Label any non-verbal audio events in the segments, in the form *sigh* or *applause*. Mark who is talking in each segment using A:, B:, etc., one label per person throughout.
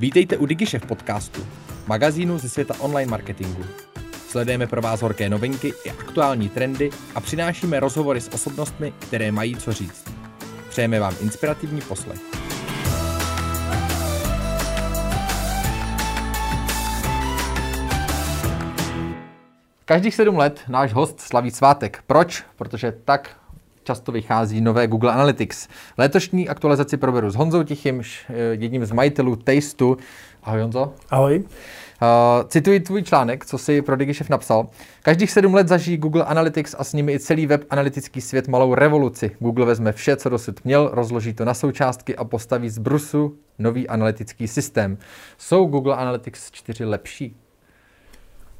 A: Vítejte u DigiShef podcastu, magazínu ze světa online marketingu. Sledujeme pro vás horké novinky i aktuální trendy a přinášíme rozhovory s osobnostmi, které mají co říct. Přejeme vám inspirativní poslech. Každých sedm let náš host slaví svátek. Proč? Protože tak často vychází nové Google Analytics. Letošní aktualizaci proberu s Honzou Tichým, jedním z majitelů Tasteu. Ahoj Honzo.
B: Ahoj.
A: Uh, cituji tvůj článek, co si pro DigiShef napsal. Každých sedm let zažijí Google Analytics a s nimi i celý web analytický svět malou revoluci. Google vezme vše, co dosud měl, rozloží to na součástky a postaví z brusu nový analytický systém. Jsou Google Analytics 4 lepší?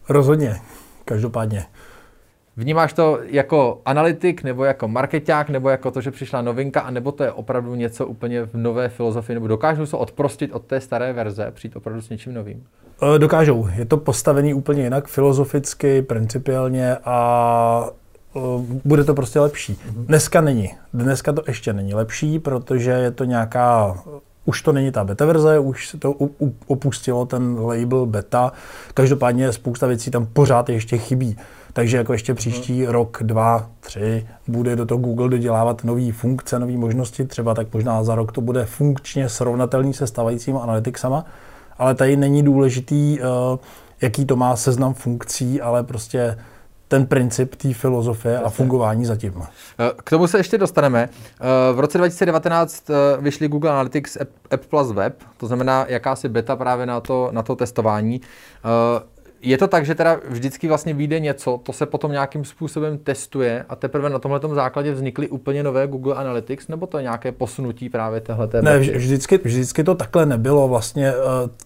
B: Rozhodně, každopádně.
A: Vnímáš to jako analytik, nebo jako marketák, nebo jako to, že přišla novinka, a nebo to je opravdu něco úplně v nové filozofii, nebo dokážou se odprostit od té staré verze, přijít opravdu s něčím novým?
B: E, dokážou. Je to postavený úplně jinak, filozoficky, principiálně a e, bude to prostě lepší. Mm-hmm. Dneska není. Dneska to ještě není lepší, protože je to nějaká už to není ta beta verze, už se to opustilo ten label beta. Každopádně spousta věcí tam pořád ještě chybí. Takže jako ještě příští hmm. rok, dva, tři bude do toho Google dodělávat nové funkce, nové možnosti, třeba tak možná za rok to bude funkčně srovnatelný se stávajícími analyticsama, ale tady není důležitý, eh, jaký to má seznam funkcí, ale prostě ten princip té filozofie Jasně. a fungování zatím.
A: Eh, k tomu se ještě dostaneme. Eh, v roce 2019 vyšly Google Analytics App Plus Web, to znamená jakási beta právě na to, na to testování je to tak, že teda vždycky vlastně vyjde něco, to se potom nějakým způsobem testuje a teprve na tomhle základě vznikly úplně nové Google Analytics, nebo to je nějaké posunutí právě téhle
B: Ne, vždycky, vždycky to takhle nebylo. Vlastně eh,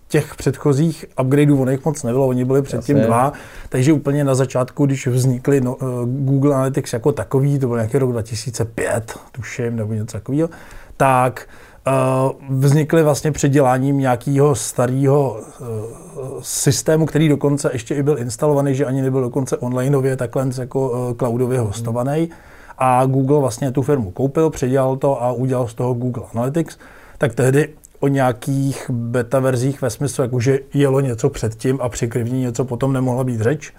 B: těch předchozích upgradeů o moc nebylo, oni byli předtím Jasně. dva, takže úplně na začátku, když vznikly no, eh, Google Analytics jako takový, to byl nějaký rok 2005, tuším, nebo něco takového, tak Eh, vznikly vlastně předěláním nějakého starého systému, který dokonce ještě i byl instalovaný, že ani nebyl dokonce onlineově, takhle jako eh, cloudově hostovaný. A Google vlastně tu firmu koupil, předělal to a udělal z toho Google Analytics. Tak tehdy o nějakých beta verzích ve smyslu, jako že jelo něco předtím a přikrivní něco potom nemohla být řeč.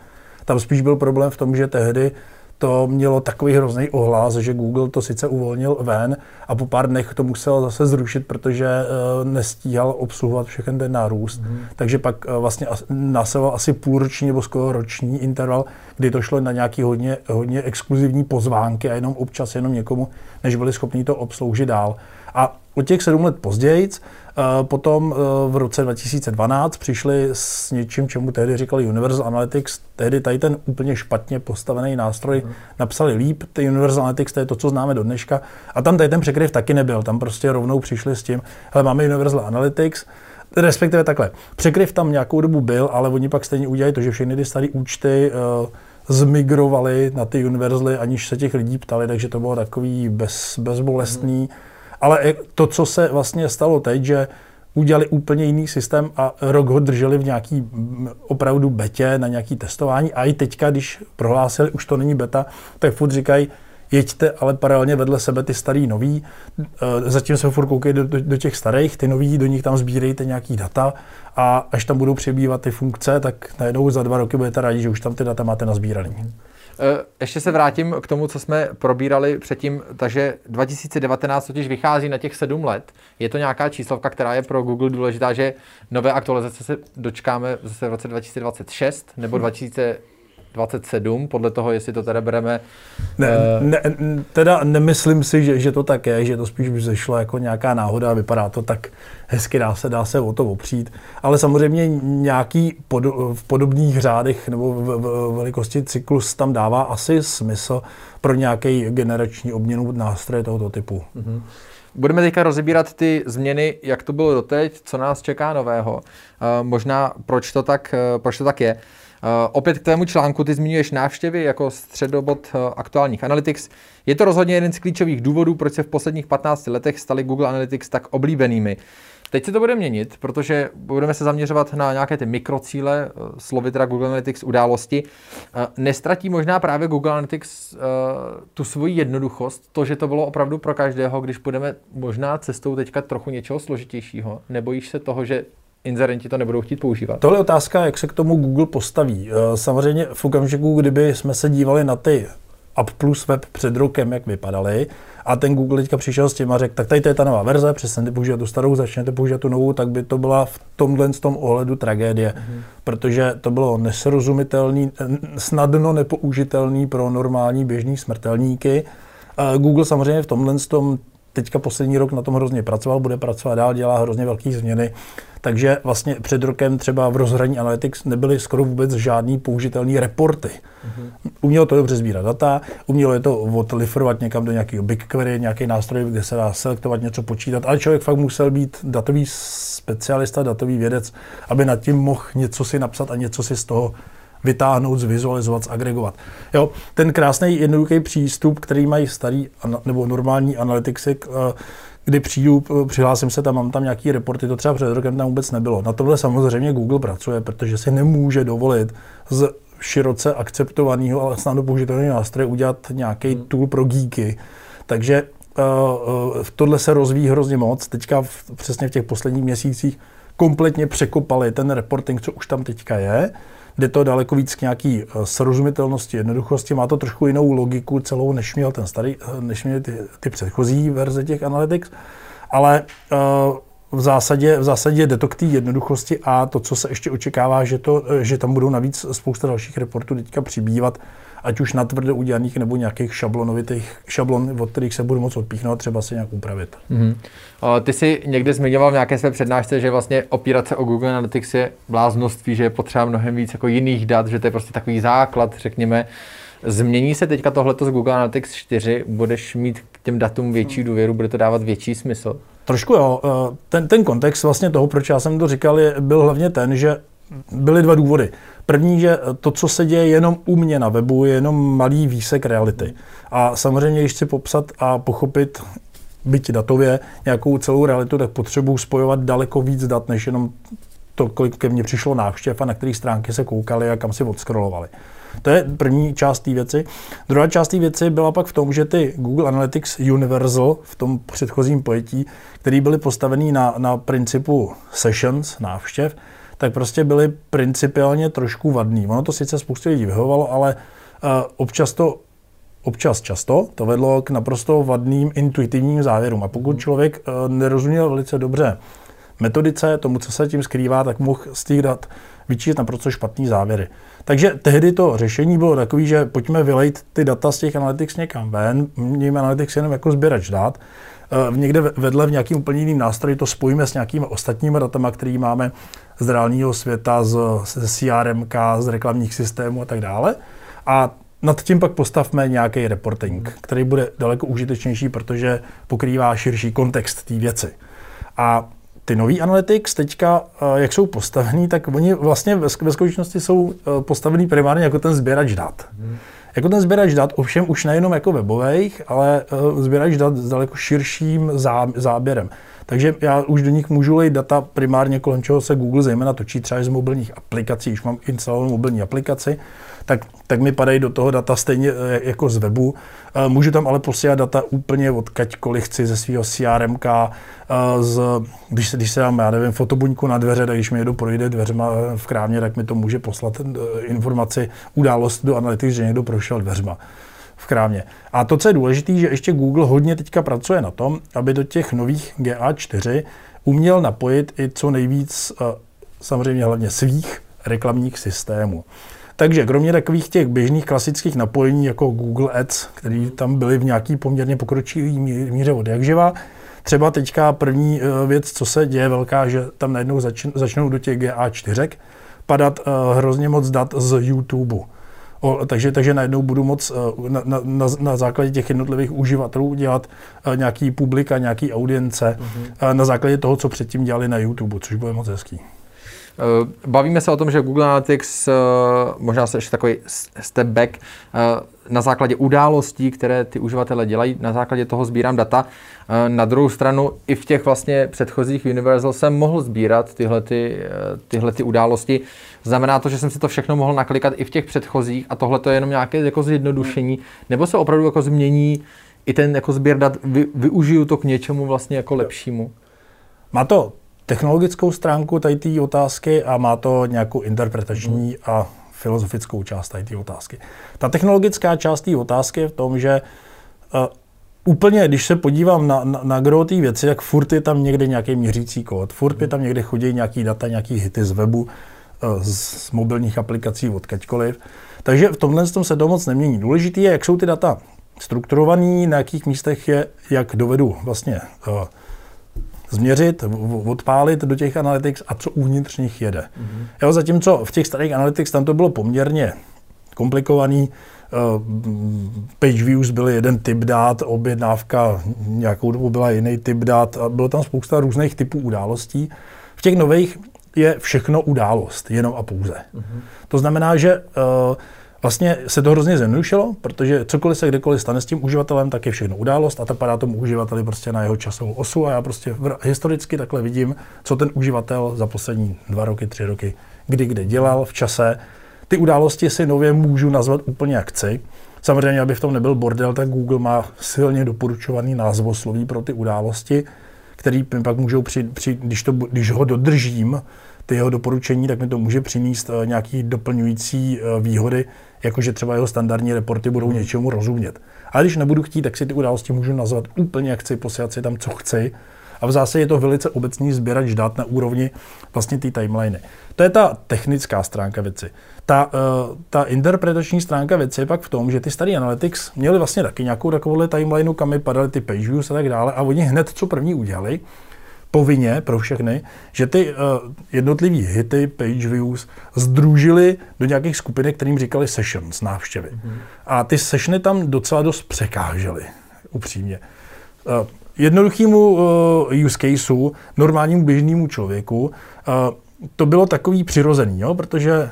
B: Tam spíš byl problém v tom, že tehdy to mělo takový hrozný ohlas, že Google to sice uvolnil ven a po pár dnech to musel zase zrušit, protože uh, nestíhal obsluhovat všechen ten nárůst. Mm. Takže pak uh, vlastně následoval asi půlroční nebo skoro roční interval, kdy to šlo na nějaký hodně, hodně exkluzivní pozvánky a jenom občas jenom někomu, než byli schopni to obsloužit dál. A o těch sedm let později, eh, potom eh, v roce 2012 přišli s něčím, čemu tehdy říkali Universal Analytics, tehdy tady ten úplně špatně postavený nástroj mm. napsali líp, ty Universal Analytics, to je to, co známe do dneška, a tam tady ten překryv taky nebyl, tam prostě rovnou přišli s tím, hele, máme Universal Analytics, respektive takhle, překryv tam nějakou dobu byl, ale oni pak stejně udělali to, že všechny ty staré účty uh, zmigrovali na ty univerzaly, aniž se těch lidí ptali, takže to bylo takový bez, bezbolestný. Mm. Ale to, co se vlastně stalo teď, že udělali úplně jiný systém a rok ho drželi v nějaký opravdu betě na nějaký testování. A i teďka, když prohlásili, už to není beta, tak furt říkají, jeďte ale paralelně vedle sebe ty starý nový, e, zatím se furt koukají do, do, do těch starých, ty nový, do nich tam sbírejte nějaký data. A až tam budou přebývat ty funkce, tak najednou za dva roky budete rádi, že už tam ty data máte nazbíraný.
A: Eh, ještě se vrátím k tomu, co jsme probírali předtím, takže 2019 totiž vychází na těch sedm let. Je to nějaká číslovka, která je pro Google důležitá, že nové aktualizace se dočkáme zase v roce 2026 nebo 2000 27, podle toho, jestli to teda bereme...
B: Ne, uh... ne, teda nemyslím si, že, že to tak je, že to spíš by zešlo jako nějaká náhoda a vypadá to tak hezky, dá se, dá se o to opřít. Ale samozřejmě nějaký pod, v podobných řádech nebo v, v velikosti cyklus tam dává asi smysl pro nějaký generační obměnu nástroje tohoto typu. Mm-hmm.
A: Budeme teďka rozebírat ty změny, jak to bylo doteď, co nás čeká nového. Uh, možná proč to tak, uh, proč to tak je. Eh, opět k tému článku ty zmiňuješ návštěvy jako středobod eh, aktuálních Analytics. Je to rozhodně jeden z klíčových důvodů, proč se v posledních 15 letech staly Google Analytics tak oblíbenými. Teď se to bude měnit, protože budeme se zaměřovat na nějaké ty mikrocíle, eh, slovy teda Google Analytics události. Nestratí možná právě Google Analytics tu svoji jednoduchost, to, že to bylo opravdu pro každého, když budeme možná cestou teďka trochu něčeho složitějšího. Nebojíš se toho, že inzerenti to nebudou chtít používat?
B: Tohle je otázka, jak se k tomu Google postaví. Eh, samozřejmě v okamžiku, kdyby jsme se dívali na ty App Plus web před rokem, jak vypadaly, a ten Google teďka přišel s tím a řekl, tak tady to je ta nová verze, přestaňte používat tu starou, začněte používat tu novou, tak by to byla v tomhle z tom ohledu tragédie, mm-hmm. protože to bylo nesrozumitelný, snadno nepoužitelný pro normální běžní smrtelníky. Google samozřejmě v tomhle tom teďka poslední rok na tom hrozně pracoval, bude pracovat dál, dělá hrozně velké změny. Takže vlastně před rokem třeba v rozhraní Analytics nebyly skoro vůbec žádný použitelný reporty. Mm-hmm. Umělo to dobře sbírat data, umělo je to odlifrovat někam do nějakého BigQuery, nějaký nástroj, kde se dá selektovat něco, počítat, ale člověk fakt musel být datový specialista, datový vědec, aby nad tím mohl něco si napsat a něco si z toho vytáhnout, zvizualizovat, zagregovat. Jo, ten krásný jednoduchý přístup, který mají starý nebo normální analyticsy, eh, kdy přijdu, eh, přihlásím se tam, mám tam nějaký reporty, to třeba před rokem tam vůbec nebylo. Na tohle samozřejmě Google pracuje, protože si nemůže dovolit z široce akceptovaného, ale snadno použitelného nástroje udělat nějaký hmm. tool pro geeky. Takže uh, tohle se rozvíjí hrozně moc. Teďka v, přesně v těch posledních měsících kompletně překopali ten reporting, co už tam teďka je. Jde to daleko víc k nějaký eh, srozumitelnosti, jednoduchosti, má to trošku jinou logiku celou, než měl ten starý, eh, než měl ty, ty předchozí verze těch Analytics, ale uh, v zásadě, v zásadě jde to k té jednoduchosti a to, co se ještě očekává, že, to, že tam budou navíc spousta dalších reportů teďka přibývat, ať už na tvrdě udělaných nebo nějakých šablonovitých šablon, od kterých se budu moc odpíchnout, třeba se nějak upravit. Mm-hmm.
A: Ty jsi někde zmiňoval v nějaké své přednášce, že vlastně opírat se o Google Analytics je bláznoství, že je potřeba mnohem víc jako jiných dat, že to je prostě takový základ, řekněme. Změní se teďka tohleto z Google Analytics 4, budeš mít k těm datům větší důvěru, bude to dávat větší smysl?
B: Trošku jo. Eh, ten, ten kontext vlastně toho, proč já jsem to říkal, je, byl hlavně ten, že byly dva důvody. První, že to, co se děje jenom u mě na webu, je jenom malý výsek reality. A samozřejmě, když chci popsat a pochopit, byť datově, nějakou celou realitu, tak potřebuji spojovat daleko víc dat, než jenom to, kolik ke mně přišlo návštěv a na které stránky se koukali a kam si odskrolovali. To je první část té věci. Druhá část té věci byla pak v tom, že ty Google Analytics Universal v tom předchozím pojetí, který byly postavený na, na principu sessions, návštěv, tak prostě byly principiálně trošku vadný. Ono to sice spoustu lidí vyhovovalo, ale uh, občas to občas často to vedlo k naprosto vadným intuitivním závěrům. A pokud člověk uh, nerozuměl velice dobře metodice, tomu, co se tím skrývá, tak mohl z těch dat vyčíst naprosto špatný závěry. Takže tehdy to řešení bylo takové, že pojďme vylejt ty data z těch analytics někam ven, mějme analytics jenom jako sběrač uh, někde vedle v nějakým úplně jiným nástroji to spojíme s nějakými ostatními datama, které máme z reálního světa, z, z CRMK, z reklamních systémů a tak dále. A nad tím pak postavme nějaký reporting, který bude daleko užitečnější, protože pokrývá širší kontext té věci. A ty nový analytics teďka, eh, jak jsou postavený, tak oni vlastně ve, skutečnosti jsou eh, postavený primárně jako ten sběrač dat. Hmm. Jako ten sběrač dat, ovšem už nejenom jako webových, ale eh, sběrač dat s daleko širším záběrem. Takže já už do nich můžu lejt data primárně, kolem čeho se Google zejména točí třeba z mobilních aplikací, už mám instalovanou mobilní aplikaci, tak, tak mi padají do toho data stejně eh, jako z webu. Eh, můžu tam ale posílat data úplně odkaďkoliv chci ze svého CRMK, eh, z, když, se, když se dám, já nevím, fotobuňku na dveře, tak když mi někdo projde dveřma v krámě, tak mi to může poslat informaci, událost do Analytics, že někdo prošel dveřma v krámě. A to, co je důležité, že ještě Google hodně teďka pracuje na tom, aby do těch nových GA4 uměl napojit i co nejvíc samozřejmě hlavně svých reklamních systémů. Takže kromě takových těch běžných klasických napojení jako Google Ads, které tam byly v nějaký poměrně pokročilý míře od jakživa, třeba teďka první eh, věc, co se děje velká, že tam najednou začnou do těch GA4 padat eh, hrozně moc dat z YouTube. O, takže, takže najednou budu moc eh, na, na, na základě těch jednotlivých uživatelů dělat nějaký publika, nějaký audience uh-huh. na základě toho, co předtím dělali na YouTube, což bude moc hezký.
A: Eh, bavíme se o tom, že Google Analytics, eh, možná se ještě takový step back, eh, na základě událostí, které ty uživatelé dělají, na základě toho sbírám data. Na druhou stranu i v těch vlastně předchozích Universal jsem mohl sbírat tyhle, ty, tyhle ty události. Znamená to, že jsem si to všechno mohl naklikat i v těch předchozích a tohle to je jenom nějaké jako zjednodušení, nebo se opravdu jako změní i ten jako sběr dat, vy, využiju to k něčemu vlastně jako lepšímu?
B: Má to technologickou stránku tady té otázky a má to nějakou interpretační mm. a filozofickou část tady té otázky. Ta technologická část té otázky je v tom, že uh, úplně, když se podívám na, na, na gro té věci, tak furt je tam někde nějaký měřící kód, furt je tam někde chodí nějaký data, nějaký hity z webu, uh, z mobilních aplikací, odkaďkoliv. Takže v tomhle tom se to moc nemění. Důležité je, jak jsou ty data strukturovaný, na jakých místech je, jak dovedu vlastně uh, změřit, odpálit do těch analytics a co uvnitř nich jede. Mm-hmm. Jo, zatímco v těch starých analytics tam to bylo poměrně komplikovaný, uh, page views byly jeden typ dát, objednávka nějakou dobu byla jiný typ dát a bylo tam spousta různých typů událostí. V těch nových je všechno událost, jenom a pouze. Mm-hmm. To znamená, že uh, Vlastně se to hrozně zjednodušilo, protože cokoliv se kdekoliv stane s tím uživatelem, tak je všechno událost a to padá tomu uživateli prostě na jeho časovou osu a já prostě historicky takhle vidím, co ten uživatel za poslední dva roky, tři roky, kdy kde dělal v čase. Ty události si nově můžu nazvat úplně jak chci. Samozřejmě, aby v tom nebyl bordel, tak Google má silně doporučovaný názvosloví pro ty události, který pak můžou při, při když, to, když ho dodržím, ty jeho doporučení, tak mi to může přinést eh, nějaký doplňující eh, výhody, jakože třeba jeho standardní reporty budou něčemu rozumět. Ale když nebudu chtít, tak si ty události můžu nazvat úplně jak chci, posílat si tam, co chci. A v zásadě je to velice obecný sběrač dát na úrovni vlastně té timeliny. To je ta technická stránka věci. Ta, uh, ta interpretační stránka věci je pak v tom, že ty starý analytics měli vlastně taky nějakou takovou timelineu, kam mi padaly ty page views a tak dále a oni hned, co první udělali, povinně pro všechny, že ty uh, jednotlivý hity, page views, združili do nějakých skupinek, kterým říkali sessions, návštěvy. Mm-hmm. A ty sessiony tam docela dost překážely, upřímně. Uh, jednoduchýmu uh, use caseu, normálnímu běžnému člověku, uh, to bylo takový přirozený, jo? protože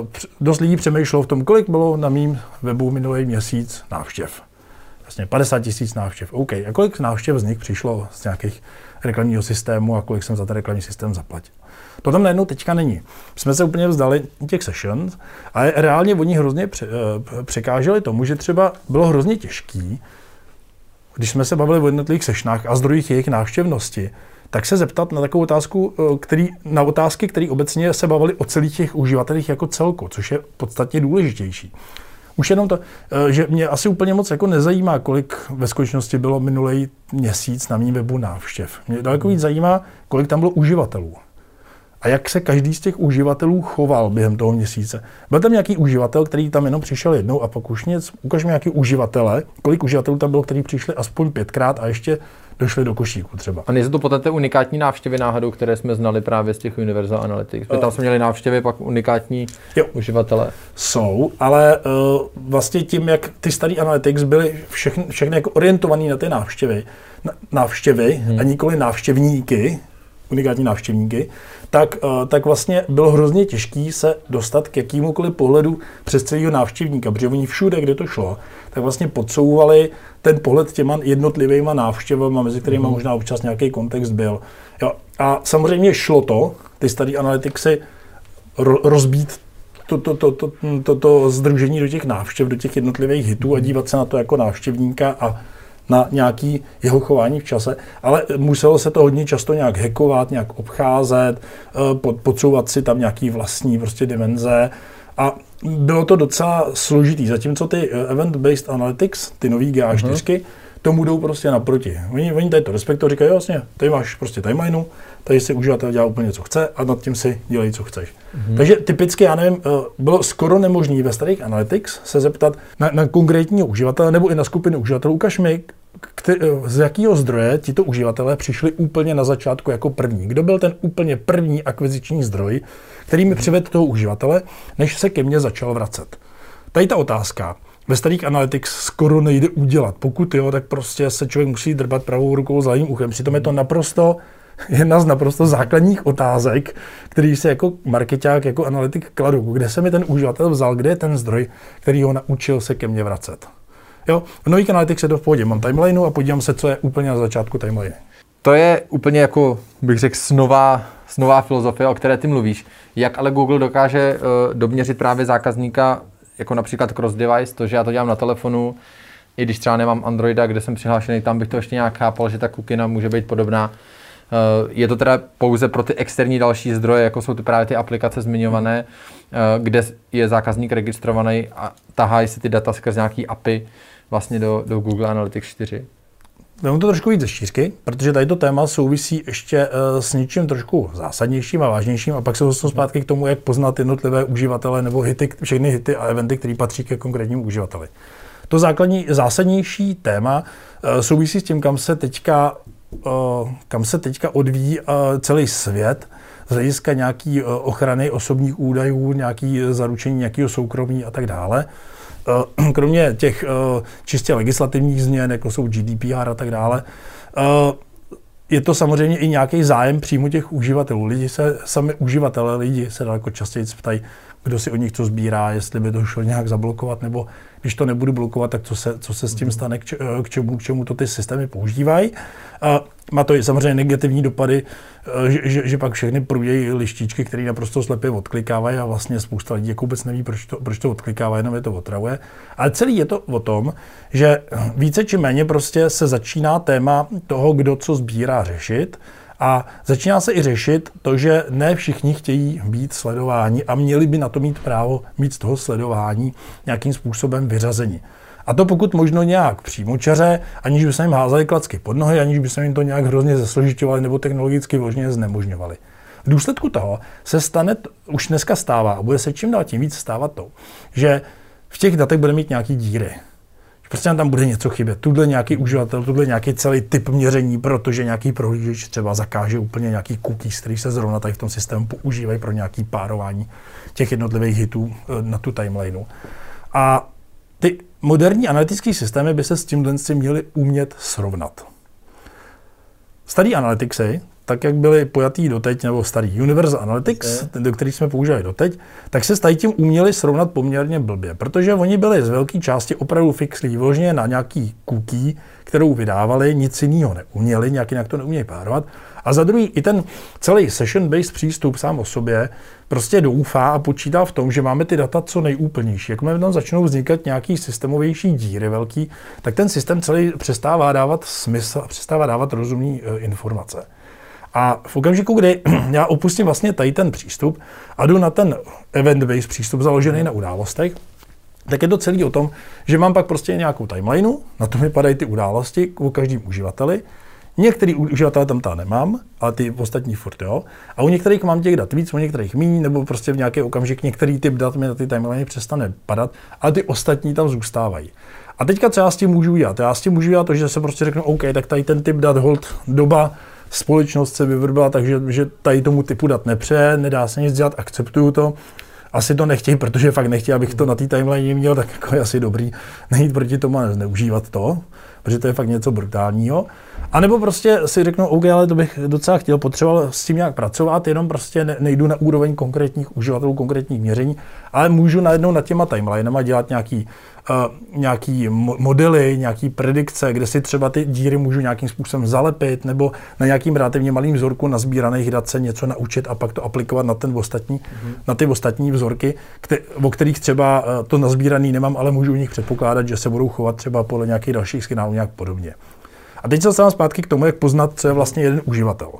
B: uh, dost lidí přemýšlelo v tom, kolik bylo na mým webu minulý měsíc návštěv. Vlastně 50 tisíc návštěv. OK. A kolik návštěv z nich přišlo z nějakých reklamního systému a kolik jsem za ten reklamní systém zaplatil. To tam najednou teďka není. Jsme se úplně vzdali těch sessions, ale reálně oni hrozně eh, překáželi tomu, že třeba bylo hrozně těžký, když jsme se bavili o jednotlivých sešnách a zdrojích jejich návštěvnosti, tak se zeptat na takovou otázku, eh, který, na otázky, které obecně se bavili o celých těch uživatelích jako celku, což je podstatně důležitější. Už jenom to, eh, že mě asi úplně moc jako nezajímá, kolik ve skutečnosti bylo minulý měsíc na mém webu návštěv. Mě daleko víc zajímá, kolik tam bylo uživatelů. A jak se každý z těch uživatelů choval během toho měsíce. Byl tam nějaký uživatel, který tam jenom přišel jednou a pak už nic. Ukaž mi nějaký uživatele, kolik uživatelů tam bylo, kteří přišli aspoň pětkrát a ještě došli do košíku třeba.
A: A nejsou to potom ty unikátní návštěvy náhodou, které jsme znali právě z těch Universal Analytics? Uh, tam jsme měli návštěvy, pak unikátní jo. uživatele.
B: Jsou, ale uh, vlastně tím, jak ty staré Analytics byly všechny, všechny jako orientované na ty návštěvy, na, návštěvy hmm. a nikoli návštěvníky, unikátní návštěvníky, tak, uh, tak vlastně bylo hrozně těžké se dostat k jakýmukoliv pohledu přes celého návštěvníka, protože oni všude, kde to šlo, tak vlastně podsouvali ten pohled těma jednotlivýma návštěvami, mezi kterými mm. možná občas nějaký kontext byl. Jo. A samozřejmě šlo to, ty starý analyticsy, ro, rozbít to, to, to, to, to, to združení do těch návštěv, do těch jednotlivých hitů a dívat se na to jako návštěvníka a na nějaký jeho chování v čase, ale muselo se to hodně často nějak hackovat, nějak obcházet, eh, podsouvat si tam nějaký vlastní prostě dimenze a bylo to docela složitý, zatímco ty eh, event-based analytics, ty nový GA4, uh-huh. tomu jdou prostě naproti. Oni, oni tady to respektují, říkají, jasně, tady máš prostě timelineu, tady si uživatel dělá úplně, co chce a nad tím si dělej, co chceš. Uh-huh. Takže typicky, já nevím, eh, bylo skoro nemožné ve starých analytics se zeptat na, na konkrétního uživatele nebo i na skupinu uživatelů, ukaž mi, z jakého zdroje tito uživatelé přišli úplně na začátku jako první? Kdo byl ten úplně první akviziční zdroj, který mi přivedl toho uživatele, než se ke mně začal vracet? Tady ta otázka ve starých analytics skoro nejde udělat. Pokud jo, tak prostě se člověk musí drbat pravou rukou za levým uchem. Přitom je to naprosto jedna z naprosto základních otázek, který se jako marketák, jako analytik kladu. Kde se mi ten uživatel vzal, kde je ten zdroj, který ho naučil se ke mně vracet? Jo, v nových analytics je to v pohodě. Mám timelineu a podívám se, co je úplně na začátku timeline.
A: To je úplně jako, bych řekl, snová, snová filozofie, o které ty mluvíš. Jak ale Google dokáže uh, doměřit právě zákazníka, jako například cross-device, to, že já to dělám na telefonu, i když třeba nemám Androida, kde jsem přihlášený, tam bych to ještě nějak chápal, že ta kukina může být podobná. Je to teda pouze pro ty externí další zdroje, jako jsou ty právě ty aplikace zmiňované, kde je zákazník registrovaný a tahají si ty data skrz nějaký API vlastně do, do Google Analytics 4.
B: Vemu to trošku víc ze šířky, protože tady to téma souvisí ještě uh, s něčím trošku zásadnějším a vážnějším a pak se dostanu zpátky k tomu, jak poznat jednotlivé uživatele nebo hity, všechny hity a eventy, které patří ke konkrétnímu uživateli. To základní, zásadnější téma souvisí s tím, kam se teďka, kam se teďka odvíjí celý svět z hlediska nějaký ochrany osobních údajů, nějaký zaručení nějakého soukromí a tak dále. *clears throat* Kromě těch čistě legislativních změn, jako jsou GDPR a tak dále, je to samozřejmě i nějaký zájem přímo těch uživatelů. Lidi se, sami uživatelé lidi se daleko častěji ptají, kdo si o nich co sbírá, jestli by to šlo nějak zablokovat, nebo když to nebudu blokovat, tak co se, co se s tím stane, k čemu, k čemu to ty systémy používají. A má to i samozřejmě negativní dopady, eh, že, že, že pak všechny průdějí lištičky, které naprosto slepě odklikávají a vlastně spousta lidí jako vůbec neví, proč to, proč to odklikává, jenom je to otravuje. Ale celý je to o tom, že více či méně prostě se začíná téma toho, kdo co sbírá řešit a začíná se i řešit to, že ne všichni chtějí být sledováni a měli by na to mít právo mít z toho sledování nějakým způsobem vyřazení. A to pokud možno nějak přímočaře, aniž by se jim házeli klacky pod nohy, aniž by se jim to nějak hrozně zesložitovali nebo technologicky vložně znemožňovali. V důsledku toho se stane, už dneska stává a bude se čím dál tím víc stávat to, že v těch datech bude mít nějaký díry. Prostě tam bude něco chybět. Tuhle nějaký uživatel, tuhle nějaký celý typ měření, protože nějaký prohlížeč třeba zakáže úplně nějaký cookies, který se zrovna tady v tom systému používají pro nějaký párování těch jednotlivých hitů eh, na tu timelineu. A ty moderní analytické systémy by se s tímhle si měly umět srovnat. Starý analyticsy, tak jak byly pojatý doteď, nebo starý Universal Analytics, okay. do který jsme používali doteď, tak se s tím uměli srovnat poměrně blbě, protože oni byli z velké části opravdu fixlí, vložně na nějaký cookie, kterou vydávali, nic jiného neuměli, nějak jinak to neuměli párovat. A za druhý, i ten celý session-based přístup sám o sobě prostě doufá a počítá v tom, že máme ty data co nejúplnější. Jakmile tam začnou vznikat nějaký systémovější díry velký, tak ten systém celý přestává dávat smysl a přestává dávat rozumné e, informace. A v okamžiku, kdy *clears throat* já opustím vlastně tady ten přístup a jdu na ten event-based přístup založený na událostech, tak je to celý o tom, že mám pak prostě nějakou timelineu, na tom vypadají ty události o každém uživateli. Některý uživatele tam ta nemám, ale ty ostatní furt jo. A u některých mám těch dat víc, u některých méně, nebo prostě v nějaký okamžik některý typ dat mi na ty timeline přestane padat, ale ty ostatní tam zůstávají. A teďka co já s tím můžu dělat? Já s tím můžu dělat to, že se prostě řeknu, OK, tak tady ten typ dat hold doba společnost se vyvrbila, takže že tady tomu typu dat nepřeje, nedá se nic dělat, akceptuju to. Asi to nechtějí, protože fakt nechtějí, abych to na té timeline měl, tak jako je asi dobrý *laughs* nejít proti tomu a zneužívat to, protože to je fakt něco brutálního. A nebo prostě si řeknu, OK, ale to bych docela chtěl, potřeboval s tím nějak pracovat, jenom prostě nejdu na úroveň konkrétních uživatelů, konkrétních měření, ale můžu najednou nad těma timelinema dělat nějaký nějaký modely, nějaký predikce, kde si třeba ty díry můžu nějakým způsobem zalepit, nebo na nějakým relativně malým vzorku nazbíraných dat se něco naučit a pak to aplikovat na, ten ostatní, mm-hmm. na ty ostatní vzorky, kte- o kterých třeba e, to nazbíraný nemám, ale můžu u nich předpokládat, že se budou chovat třeba podle nějakých dalších signálů nějak podobně. A teď se dostávám zpátky k tomu, jak poznat, co je vlastně jeden uživatel.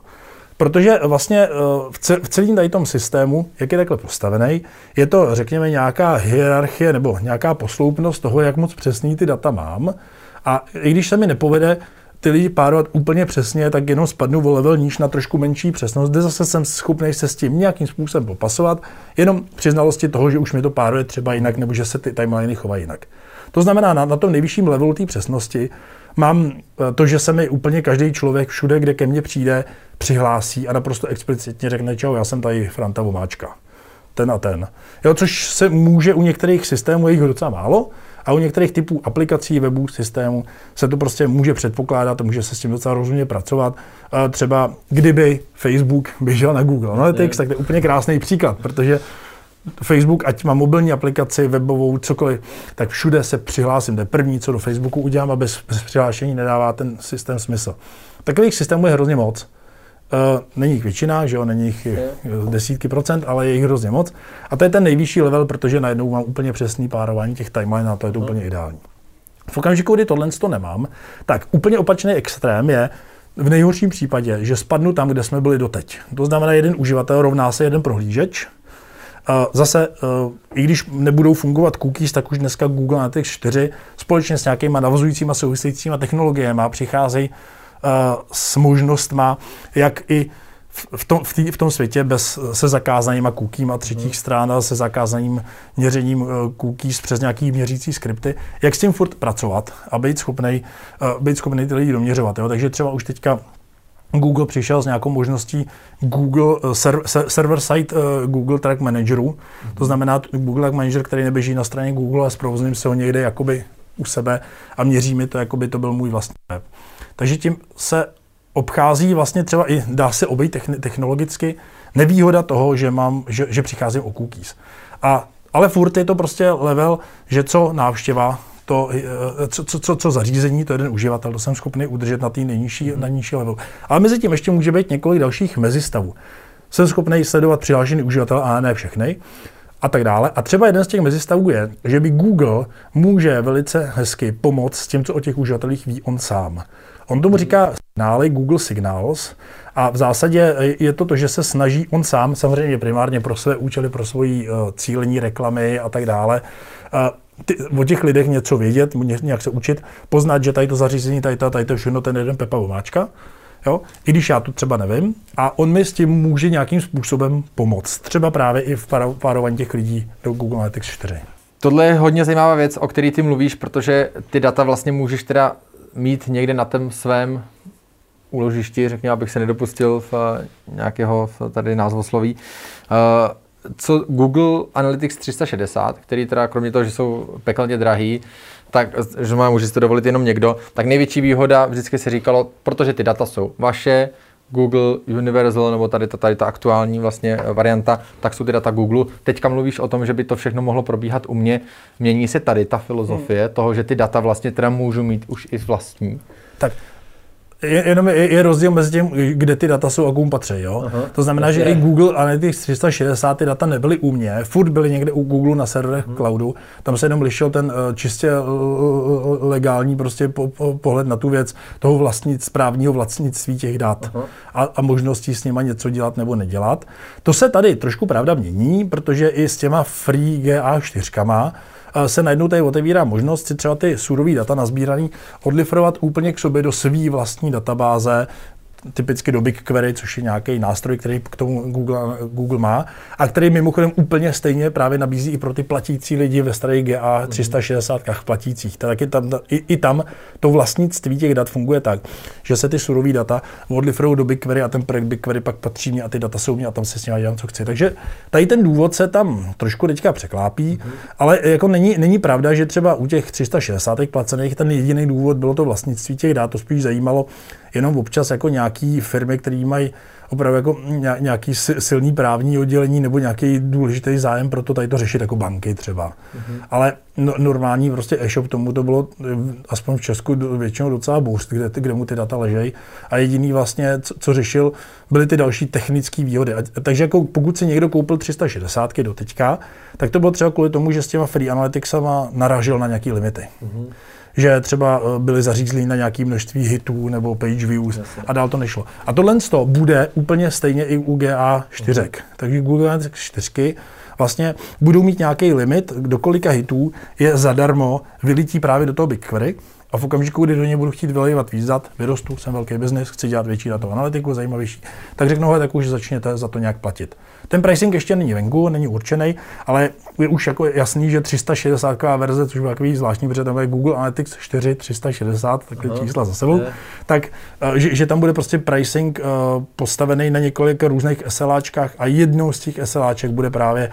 B: Protože vlastně eh, v celém tady tom systému, jak je takhle postavený, je to, řekněme, nějaká hierarchie nebo nějaká posloupnost toho, jak moc přesný ty data mám. A i když se mi nepovede ty lidi párovat úplně přesně, tak jenom spadnu o level níž na trošku menší přesnost, kde zase jsem schopný se s tím nějakým způsobem popasovat, jenom při znalosti toho, že už mi to páruje třeba jinak, nebo že se ty timeliny chovají jinak. To znamená, na, na tom nejvyšším levelu té přesnosti mám eh, to, že se mi úplně každý člověk všude, kde ke mně přijde, přihlásí a naprosto explicitně řekne, čau, já jsem tady Franta Vomáčka. Ten a ten. Jo, což se může u některých systémů, je jich docela málo, a u některých typů aplikací, webů, systémů se to prostě může předpokládat, může se s tím docela rozumně pracovat. Třeba kdyby Facebook běžel na Google Analytics, tak to je úplně krásný příklad, protože Facebook, ať má mobilní aplikaci, webovou, cokoliv, tak všude se přihlásím. To je první, co do Facebooku udělám a bez, bez přihlášení nedává ten systém smysl. Takových systémů je hrozně moc. Uh, není jich většina, že jo, není jich desítky procent, ale je jich hrozně moc. A to je ten nejvyšší level, protože najednou mám úplně přesný párování těch timeline a to je to úplně ideální. V okamžiku, kdy tohle to nemám, tak úplně opačný extrém je, v nejhorším případě, že spadnu tam, kde jsme byli doteď. To znamená, jeden uživatel rovná se jeden prohlížeč. Zase, i když nebudou fungovat cookies, tak už dneska Google Analytics 4 společně s nějakýma navazujícíma souvisejícíma technologiemi přicházejí s možnostma, jak i v tom, v, tý, v tom světě bez, se zakázanýma a třetích hmm. stran a se zakázaným měřením eh, cookies přes nějaký měřící skripty, jak s tím furt pracovat a být schopný, uh, být schopný ty lidi doměřovat. Jo? Takže třeba už teďka Google přišel s nějakou možností Google eh, server, server side Google Track Manageru. Mm-hmm. To znamená Google Track Manager, který neběží na straně Google a zprovozním se ho někde jakoby u sebe a měří mi to, jako by to byl můj vlastní web. Takže tím se obchází vlastně třeba i, dá se obejít technologicky, nevýhoda toho, že, mám, že, že přicházím o cookies. A, ale furt je to prostě level, že co návštěva, to, eh, co, co, co, co zařízení, to jeden uživatel, to jsem schopný udržet na té nejnižší, mm. nejnižší level. Ale mezi tím ještě může být několik dalších mezistavů. Jsem schopný sledovat přihlášený uživatel, ale ne všechny a tak dále. A třeba jeden z těch mezistavů je, že by Google může velice hezky pomoct s tím, co o těch uživatelích ví on sám. On tomu říká signály Google Signals a v zásadě je to to, že se snaží on sám, samozřejmě primárně pro své účely, pro svoji uh, cílení reklamy a tak dále, uh, ty, o těch lidech něco vědět, nějak se učit, poznat, že tady to zařízení, tady to, tady to všechno, ten jeden Pepa Vomáčka, jo? i když já to třeba nevím, a on mi s tím může nějakým způsobem pomoct. Třeba právě i v párování těch lidí do Google Analytics 4.
A: Tohle je hodně zajímavá věc, o které ty mluvíš, protože ty data vlastně můžeš teda mít někde na tom svém úložišti, řekněme, abych se nedopustil v eh, nějakého tady názvosloví. Eh, co Google Analytics 360, který teda kromě toho, že jsou pekelně drahý, tak, že má může si to dovolit jenom někdo, tak největší výhoda vždycky se říkalo, protože ty data jsou vaše, Google Universal, nebo tady ta, tady ta aktuální vlastně varianta, tak jsou ty data Google. Teďka mluvíš o tom, že by to všechno mohlo probíhat u mě. Mění se tady ta filozofie hmm. toho, že ty data vlastně teda můžu mít už i vlastní.
B: Tak je, jenom je, je rozdíl mezi tím, kde ty data jsou a komu patří. Jo? Aha, to znamená, že je. i Google Analytics 360 ty data nebyly u mě, furt byly někde u Google na serverech hmm. cloudu, tam se jenom lišil ten uh, čistě uh, legální prostě po, po, pohled na tu věc toho vlastnic, správního vlastnictví těch dat a, a možností s nima něco dělat nebo nedělat. To se tady trošku pravda mění, protože i s těma free GA4 se najednou tady otevírá možnost si třeba ty surové data nazbíraný odlifrovat úplně k sobě do své vlastní databáze, typicky do BigQuery, což je nějaký nástroj, který k tomu Google, Google má a který mimochodem úplně stejně právě nabízí i pro ty platící lidi ve starých GA 360 platících. Tak je tam, i, i tam to vlastnictví těch dat funguje tak, že se ty surové data odliferují do BigQuery a ten projekt BigQuery pak patří mě a ty data jsou mě a tam se s nimi dělám, co chci. Takže tady ten důvod se tam trošku teďka překlápí, mm-hmm. ale jako není, není pravda, že třeba u těch 360 placených ten jediný důvod bylo to vlastnictví těch dat, to spíš zajímalo jenom občas jako nějaký firmy, které mají opravdu jako nějaký silný právní oddělení nebo nějaký důležitý zájem pro to tady to řešit jako banky třeba. Mm-hmm. Ale no, normální prostě e-shop tomu to bylo eh, aspoň v Česku většinou docela boost, kde, kde mu ty data ležejí. A jediný vlastně, co, co řešil, byly ty další technické výhody. A, takže jako pokud si někdo koupil 360 do teďka, tak to bylo třeba kvůli tomu, že s těma free analyticsama naražil na nějaký limity. Mm-hmm že třeba eh, byly zařízlí na nějaké množství hitů nebo page views Jasně. a dál to nešlo. A tohle to bude úplně stejně i u GA4. Uh-huh. Takže Google Analytics 4 vlastně budou mít nějaký limit, do kolika hitů je zadarmo vylítí právě do toho BigQuery, a v okamžiku, kdy do něj budu chtít vylejvat víc dat, vyrostu, jsem velký biznis, chci dělat větší datovou analytiku, zajímavější, tak řeknu, tak už začněte za to nějak platit. Ten pricing ještě není venku, není určený, ale je už jako jasný, že 360 verze, což byl takový zvláštní, protože tam je Google Analytics 4 360, takové čísla za sebou, je. tak eh, že, že, tam bude prostě pricing uh, postavený na několik různých SLAčkách a jednou z těch SLAček bude právě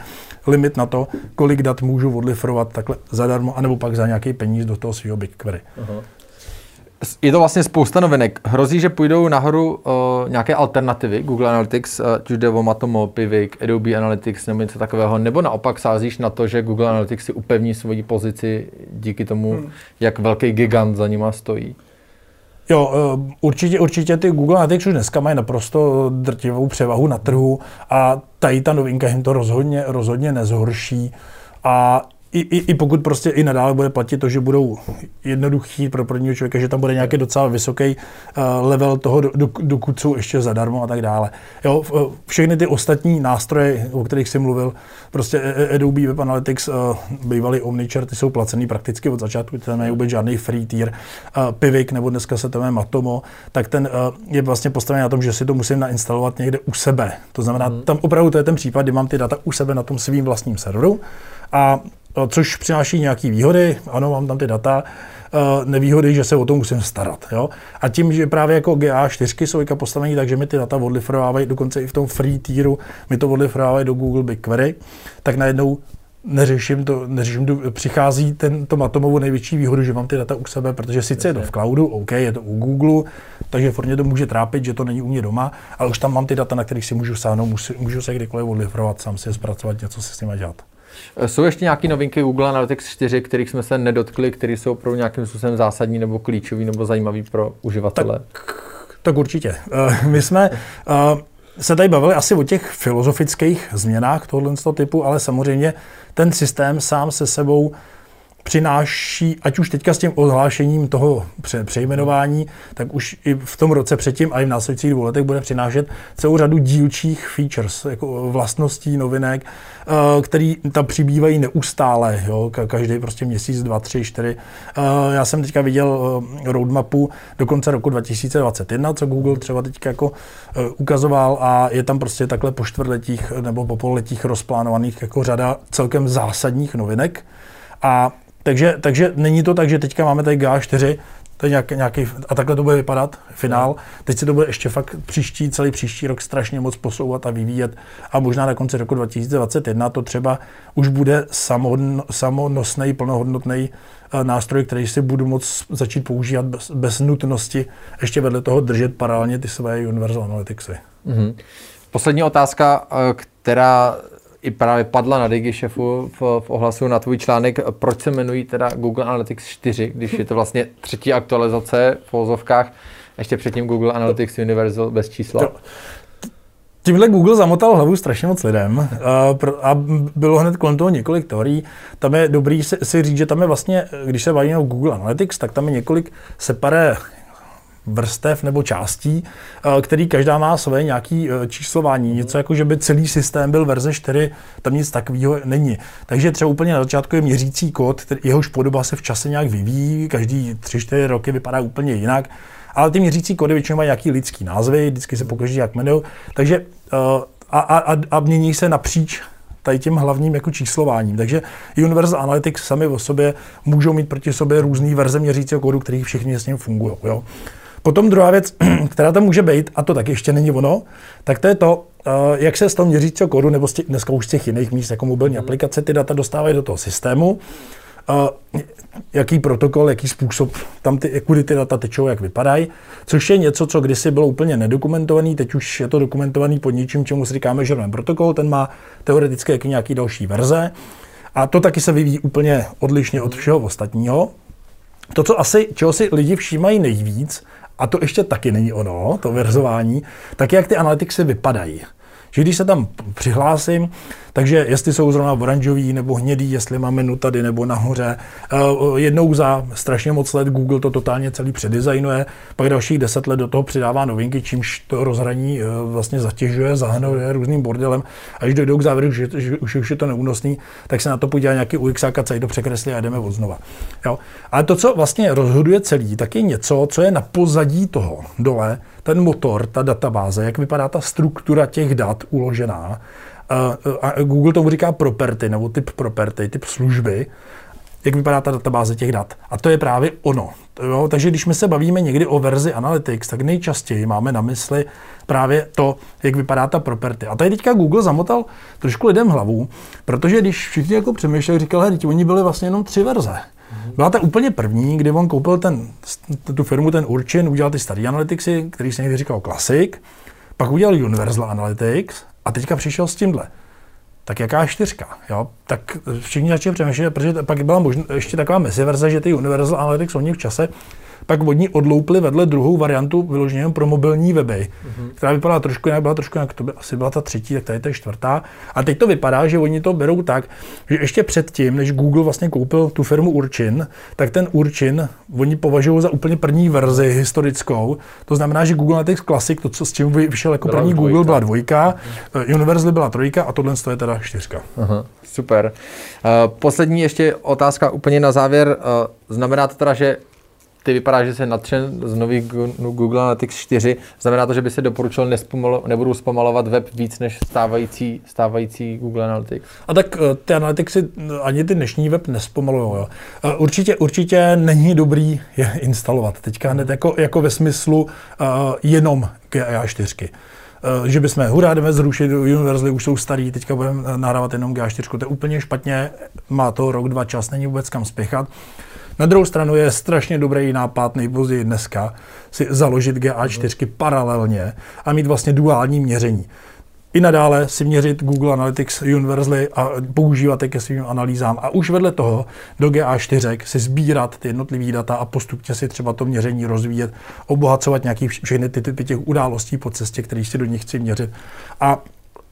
B: limit na to, kolik dat můžu odlifrovat takhle zadarmo, anebo pak za nějaký peníz do toho svého BigQuery. Uh-huh.
A: Je to vlastně spousta novinek. Hrozí, že půjdou nahoru uh, nějaké alternativy, Google Analytics, uh, ať už jde o Matomo, Pivik, Adobe Analytics nebo něco takového, nebo naopak sázíš na to, že Google Analytics si upevní svoji pozici díky tomu, hmm. jak velký gigant za nima stojí?
B: Jo, určitě, určitě ty Google Analytics už dneska mají naprosto drtivou převahu na trhu a tady ta novinka jim to rozhodně, rozhodně nezhorší. A i, i, i pokud prostě i nadále bude platit to, že budou jednoduchý pro prvního člověka, že tam bude nějaký docela vysoký uh, level toho, do, dokud jsou ještě zadarmo a tak dále. Jo, všechny ty ostatní nástroje, o kterých jsem mluvil, prostě e, e, Adobe Web Analytics, uh, bývalý Omnichart, ty jsou placený prakticky od začátku, tam není vůbec žádný free tier. Pivik, nebo dneska se to jmenuje Matomo, tak ten je vlastně postavený na tom, že si to musím nainstalovat někde u sebe. To znamená, hmm. tam opravdu to je ten případ, kdy mám ty data u sebe na tom svým vlastním serveru a což přináší nějaké výhody, ano, mám tam ty data, nevýhody, že se o to musím starat. Jo? A tím, že právě jako GA4 jsou postavení, takže mi ty data odlifrovávají, dokonce i v tom free tieru mi to odlifrovávají do Google BigQuery, tak najednou neřeším to, neřeším to, přichází ten, to Matomovu největší výhodu, že mám ty data u sebe, protože sice je to v cloudu, OK, je to u Google, takže forně to může trápit, že to není u mě doma, ale už tam mám ty data, na kterých si můžu sáhnout, můžu, můžu se kdykoliv odlifrovat, sám si je zpracovat, něco si s nimi dělat.
A: Jsou ještě nějaké novinky Google Analytics 4, kterých jsme se nedotkli, které jsou pro nějakým způsobem zásadní nebo klíčový nebo zajímavý pro uživatele?
B: Tak, tak určitě. Uh, my jsme uh, se tady bavili asi o těch filozofických změnách tohoto typu, ale samozřejmě ten systém sám se sebou přináší, ať už teďka s tím ohlášením toho přejmenování, tak už i v tom roce předtím a i v následujících dvou letech bude přinášet celou řadu dílčích features, jako vlastností, novinek, eh, který tam přibývají neustále, jo, každý prostě měsíc, dva, tři, čtyři. Eh, já jsem teďka viděl eh, roadmapu do konce roku 2021, co Google třeba teďka jako ukazoval a je tam prostě takhle po čtvrtletích nebo po pololetích rozplánovaných jako řada celkem zásadních novinek. A takže, takže není to tak, že teďka máme tady GA4, to je nějaký, nějaký, a takhle to bude vypadat, finál. Teď se to bude ještě fakt příští, celý příští rok strašně moc posouvat a vyvíjet. A možná na konci roku 2021 to třeba už bude samonosný, plnohodnotný eh, nástroj, který si budu moct začít používat bez, bez nutnosti ještě vedle toho držet paralelně ty své Universal Analyticsy. Mm-hmm.
A: Poslední otázka, eh, která i právě padla na DigiChefu v, v ohlasu na tvůj článek, proč se jmenují teda Google Analytics 4, když je to vlastně třetí aktualizace v vozovkách, ještě předtím Google Analytics Universal bez čísla.
B: Tímhle Google zamotal hlavu strašně moc lidem a bylo hned kolem toho několik teorií. Tam je dobrý si, si říct, že tam je vlastně, když se bavíme o Google Analytics, tak tam je několik separé vrstev nebo částí, eh, který každá má své nějaké eh, číslování. Něco jako, že by celý systém byl verze 4, tam nic takového není. Takže třeba úplně na začátku je měřící kód, jehož podoba se v čase nějak vyvíjí, každý 3-4 roky vypadá úplně jinak. Ale ty měřící kódy většinou mají nějaký lidský názvy, vždycky se pokaždé jak jmenují. Takže eh, a, a, a mění se napříč tady tím hlavním jako číslováním. Takže Universal Analytics sami o sobě můžou mít proti sobě různé verze měřícího kódu, který všichni s ním fungují. Jo. Potom druhá věc, *clears throat* která tam může být, a to taky ještě není ono, tak to je to, eh, jak se z toho měřícího kódu, nebo z těch, dneska už z těch jiných míst, jako mobilní hmm. aplikace, ty data dostávají do toho systému, eh, jaký protokol, jaký způsob tam ty, kudy ty data tečou, jak vypadají, což je něco, co kdysi bylo úplně nedokumentovaný, teď už je to dokumentovaný pod něčím, čemu si říkáme žermen protokol, ten má teoreticky jaký nějaký další verze, a to taky se vyvíjí úplně odlišně od všeho ostatního. To, co asi, čeho si lidi všímají nejvíc, a to ještě taky není ono, to verzování, tak jak ty analyticsy vypadají. Že když se tam přihlásím, takže jestli jsou zrovna oranžový nebo hnědý, jestli máme menu tady nebo nahoře. Eh, jednou za strašně moc let Google to totálně celý předizajnuje, pak dalších deset let do toho přidává novinky, čímž to rozhraní eh, vlastně zatěžuje, zahnuje různým bordelem. A když dojdou k závěru, že, že už, už je to neúnosný, tak se na to podívá nějaký UX a celý to překreslí a jdeme od znova. Jo? Ale to, co vlastně rozhoduje celý, tak je něco, co je na pozadí toho dole, ten motor, ta databáze, jak vypadá ta struktura těch dat uložená a Google tomu říká property, nebo typ property, typ služby, jak vypadá ta databáze těch dat. A to je právě ono. Jo? Takže když my se bavíme někdy o verzi Analytics, tak nejčastěji máme na mysli právě to, jak vypadá ta property. A tady teďka Google zamotal trošku lidem hlavu, protože když všichni jako přemýšleli, říkali, že oni byli vlastně jenom tři verze. Byla ta úplně první, kdy on koupil ten, tu firmu, ten Urchin, udělal ty starý analyticsy, který se někdy říkal Classic, pak udělal Universal Analytics a teďka přišel s tímhle. Tak jaká čtyřka? Jo? Tak všichni začali přemýšlet, protože pak byla možná ještě taková mezi verze, že ty Universal Analytics oni v čase pak oni odloupli vedle druhou variantu vyloženě pro mobilní weby, mm-hmm. která vypadala trošku jinak, byla trošku jinak, to by asi byla ta třetí, tak tady to je čtvrtá. A teď to vypadá, že oni to berou tak, že ještě předtím, než Google vlastně koupil tu firmu Urchin, tak ten Urchin oni považují za úplně první verzi historickou. To znamená, že Google Analytics Classic, to, co s tím vyšel jako první dvojka. Google, byla dvojka, mm-hmm. Universally byla trojka a tohle je teda čtyřka.
A: Aha, super. Uh, poslední ještě otázka úplně na závěr. Uh, znamená to teda, že ty vypadá, že se natřen z nových Google Analytics 4. Znamená to, že by se doporučil nebudu zpomalovat web víc než stávající, stávající Google Analytics?
B: A tak eh, ty Analyticsy ani ty dnešní web nespomalují. Určitě, určitě není dobrý je instalovat. Teďka hned jako, jako ve smyslu uh, jenom GA4 eh, že bychom hurá, jdeme zrušit, Universally už jsou starý, teďka budeme nahrávat jenom G4, to je úplně špatně, má to rok, dva čas, není vůbec kam spěchat. Na druhou stranu je strašně dobrý nápad nejpozději dneska si založit GA4 paralelně a mít vlastně duální měření. I nadále si měřit Google Analytics Universally a používat je ke svým analýzám. A už vedle toho do GA4 si sbírat ty jednotlivé data a postupně si třeba to měření rozvíjet, obohacovat nějaký všechny ty typy těch událostí po cestě, které si do nich chci měřit. A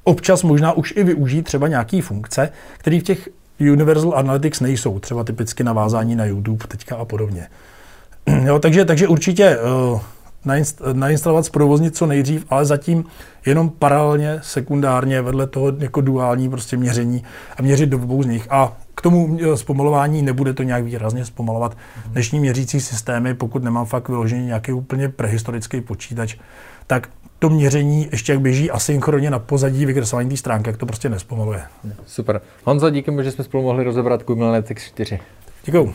B: občas možná už i využít třeba nějaký funkce, které v těch Universal Analytics nejsou, třeba typicky navázání na YouTube teďka a podobně. *clears throat* Jo, takže, takže určitě uh, nainst, nainstalovat zprovoznit co nejdřív, ale zatím jenom paralelně, sekundárně, vedle toho jako duální prostě měření a měřit do obou z nich. A k tomu eh, zpomalování nebude to nějak výrazně zpomalovat. Dnešní měřící systémy, pokud nemám fakt vyložený nějaký úplně prehistorický počítač, tak to měření ještě jak běží asynchronně na pozadí vykreslení té stránky, jak to prostě nespomaluje.
A: Super. Honzo, díky mu, že jsme spolu mohli rozebrat Google Analytics 4.
B: Děkuju.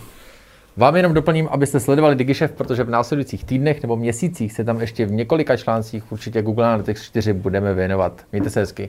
A: Vám jenom doplním, abyste sledovali DigiShef, protože v následujících týdnech nebo měsících se tam ještě v několika článcích určitě Google Analytics 4 budeme věnovat. Mějte se hezky.